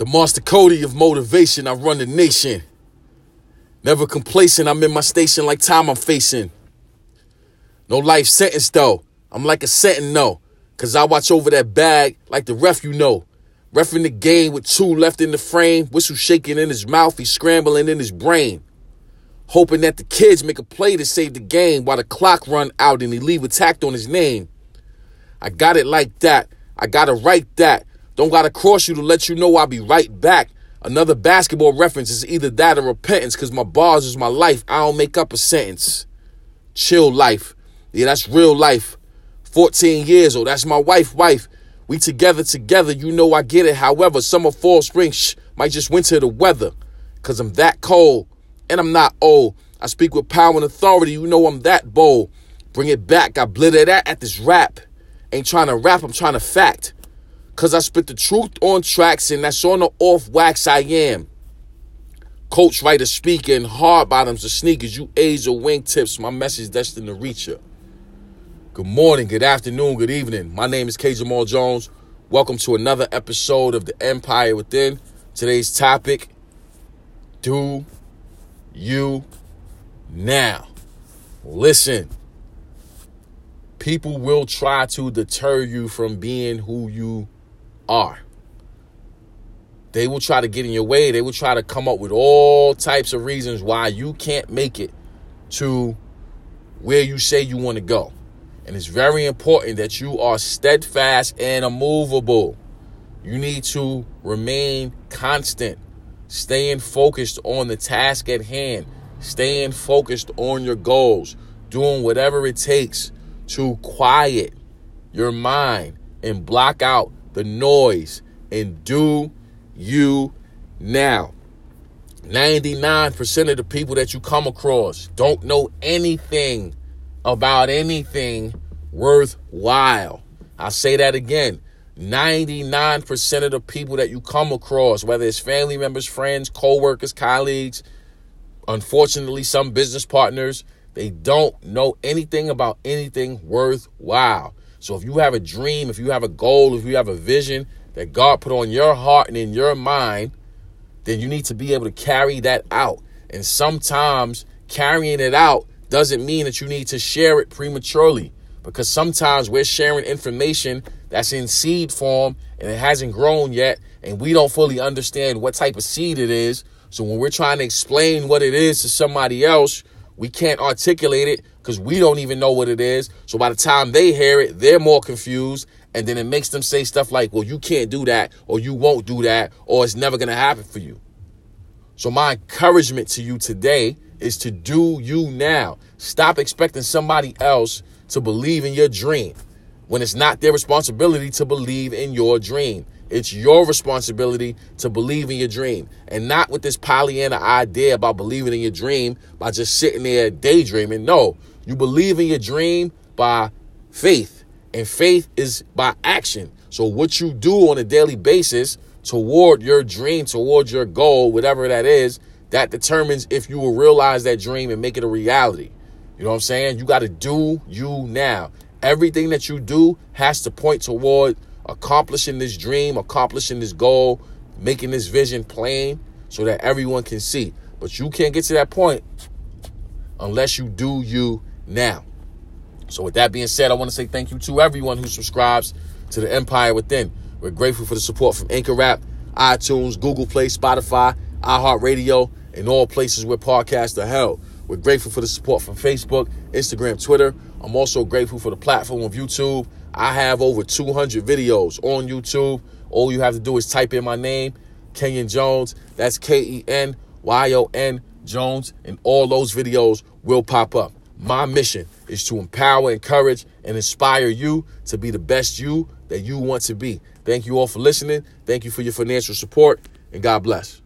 The Master Cody of motivation, I run the nation. Never complacent, I'm in my station like time I'm facing. No life sentence though, I'm like a sentinel. Cause I watch over that bag like the ref you know. Ref in the game with two left in the frame, whistle shaking in his mouth, he's scrambling in his brain. Hoping that the kids make a play to save the game while the clock run out and he leave a tacked on his name. I got it like that. I gotta write that. Don't gotta cross you to let you know I'll be right back. Another basketball reference is either that or repentance, cause my bars is my life. I don't make up a sentence. Chill life. Yeah, that's real life. 14 years old, that's my wife, wife. We together, together, you know I get it. However, summer, fall, spring, shh, might just winter the weather. Cause I'm that cold and I'm not old. I speak with power and authority, you know I'm that bold. Bring it back, I blitter that at this rap. Ain't trying to rap, I'm trying to fact. Cause I spit the truth on tracks and that's on the off wax I am. Coach, writer, speaking, hard bottoms or sneakers, you A's or wingtips, my message destined to reach you. Good morning, good afternoon, good evening. My name is K. Jamal Jones. Welcome to another episode of The Empire Within. Today's topic Do you now? Listen, people will try to deter you from being who you are. They will try to get in your way. They will try to come up with all types of reasons why you can't make it to where you say you want to go. And it's very important that you are steadfast and immovable. You need to remain constant, staying focused on the task at hand, staying focused on your goals, doing whatever it takes to quiet your mind and block out the noise and do you now. 99% of the people that you come across don't know anything about anything worthwhile. I'll say that again. 99% of the people that you come across, whether it's family members, friends, co-workers, colleagues, unfortunately some business partners, they don't know anything about anything worthwhile. So if you have a dream, if you have a goal, if you have a vision that God put on your heart and in your mind, then you need to be able to carry that out. And sometimes carrying it out doesn't mean that you need to share it prematurely because sometimes we're sharing information that's in seed form and it hasn't grown yet and we don't fully understand what type of seed it is. So when we're trying to explain what it is to somebody else, we can't articulate it because we don't even know what it is. So by the time they hear it, they're more confused. And then it makes them say stuff like, well, you can't do that, or you won't do that, or it's never going to happen for you. So my encouragement to you today is to do you now. Stop expecting somebody else to believe in your dream when it's not their responsibility to believe in your dream. It's your responsibility to believe in your dream and not with this Pollyanna idea about believing in your dream by just sitting there daydreaming. No, you believe in your dream by faith, and faith is by action. So, what you do on a daily basis toward your dream, toward your goal, whatever that is, that determines if you will realize that dream and make it a reality. You know what I'm saying? You got to do you now. Everything that you do has to point toward accomplishing this dream, accomplishing this goal, making this vision plain so that everyone can see. But you can't get to that point unless you do you now. So, with that being said, I want to say thank you to everyone who subscribes to the Empire Within. We're grateful for the support from Anchor Rap, iTunes, Google Play, Spotify, iHeartRadio, and all places where podcasts are held. We're grateful for the support from Facebook, Instagram, Twitter. I'm also grateful for the platform of YouTube. I have over 200 videos on YouTube. All you have to do is type in my name, Kenyon Jones. That's K E N Y O N Jones, and all those videos will pop up. My mission is to empower, encourage, and inspire you to be the best you that you want to be. Thank you all for listening. Thank you for your financial support, and God bless.